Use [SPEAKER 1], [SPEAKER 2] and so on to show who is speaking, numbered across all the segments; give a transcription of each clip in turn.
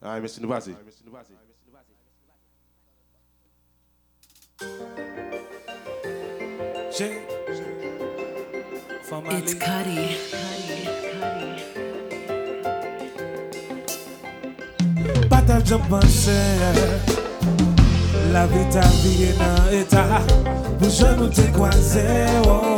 [SPEAKER 1] All Mr. Nubazi.
[SPEAKER 2] It's Cuddy.
[SPEAKER 3] Patal jampanse La vita vi nan eta Pou nou te kwaze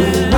[SPEAKER 3] Ooh.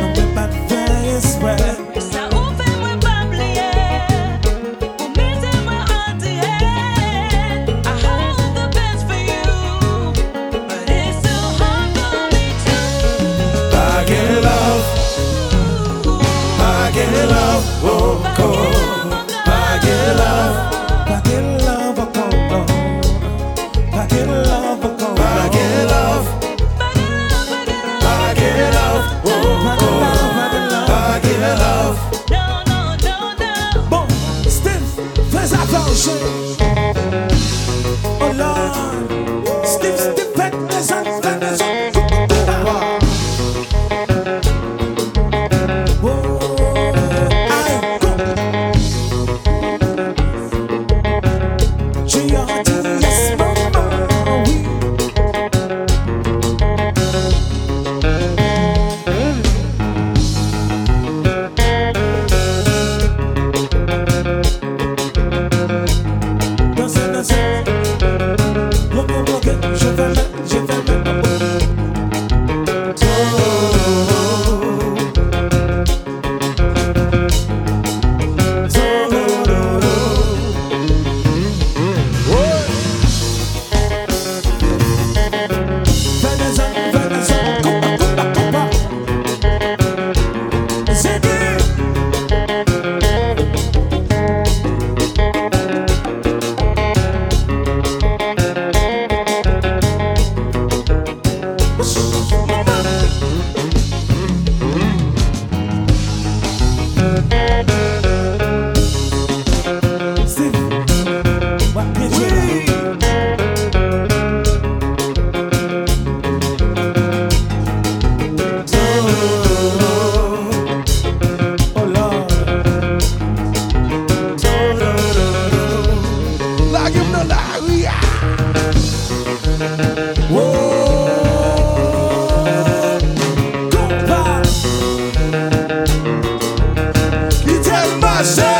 [SPEAKER 3] marché,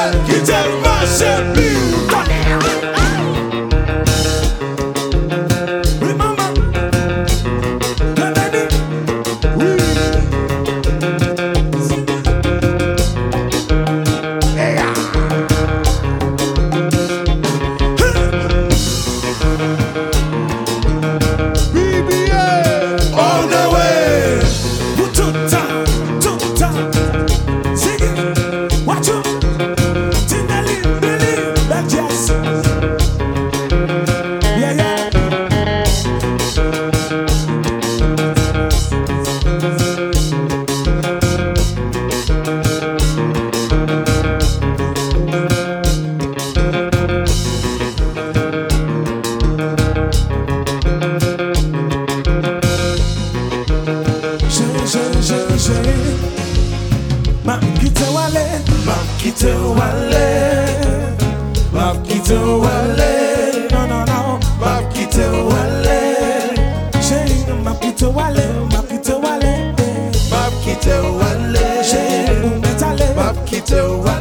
[SPEAKER 3] ou ale Map kite ou ale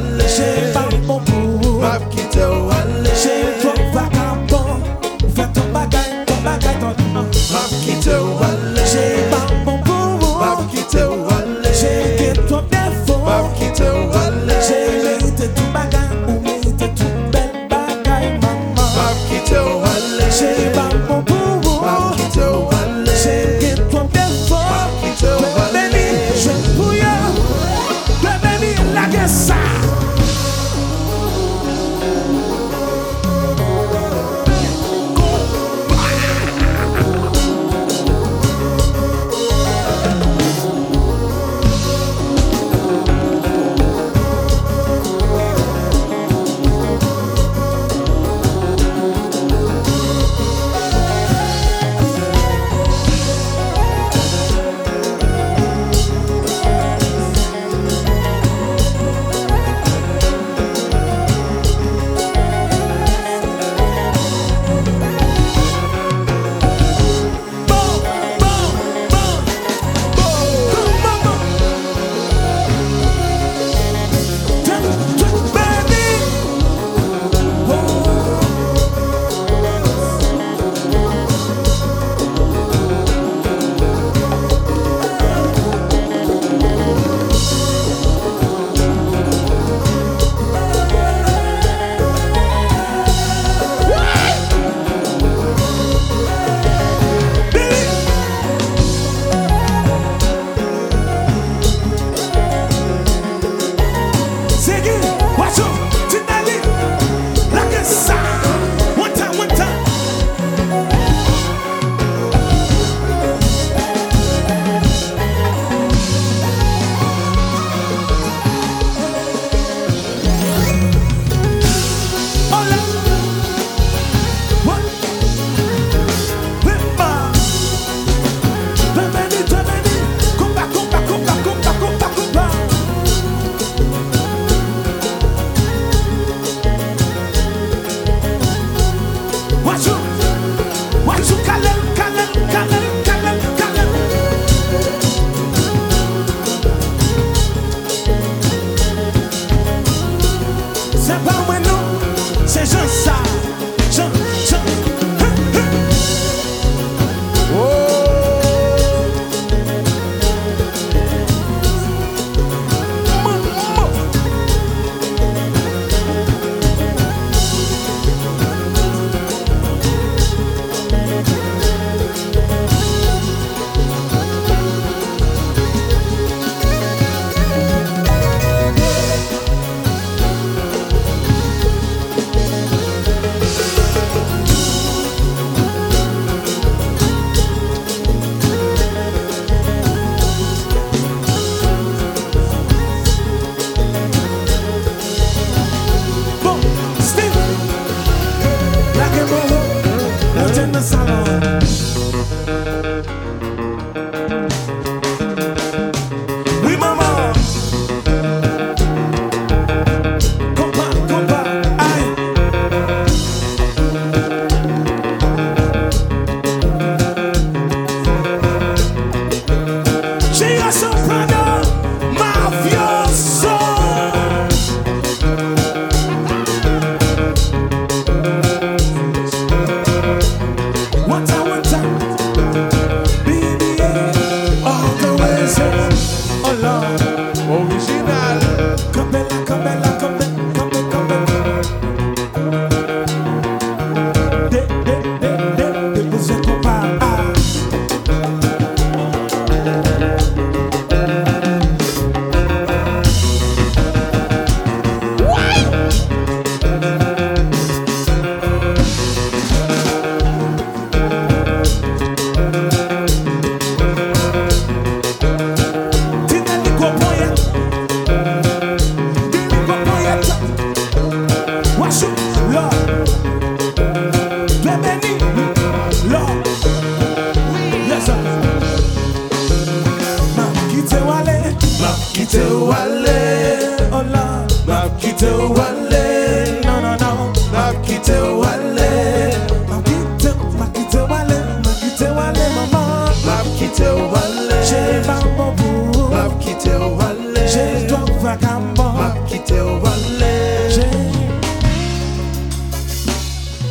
[SPEAKER 3] Ouvi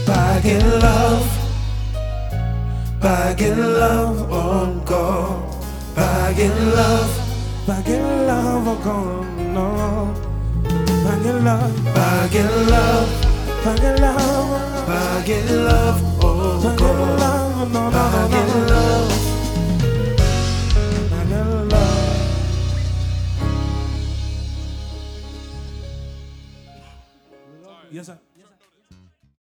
[SPEAKER 3] Bag in love, bag in love oh, on God, bag in love, Back in love, oh God, no. Bugging love, bugging love, bugging love, bugging love, oh, oh, oh. bugging love,
[SPEAKER 2] no, no, no, no,
[SPEAKER 3] no.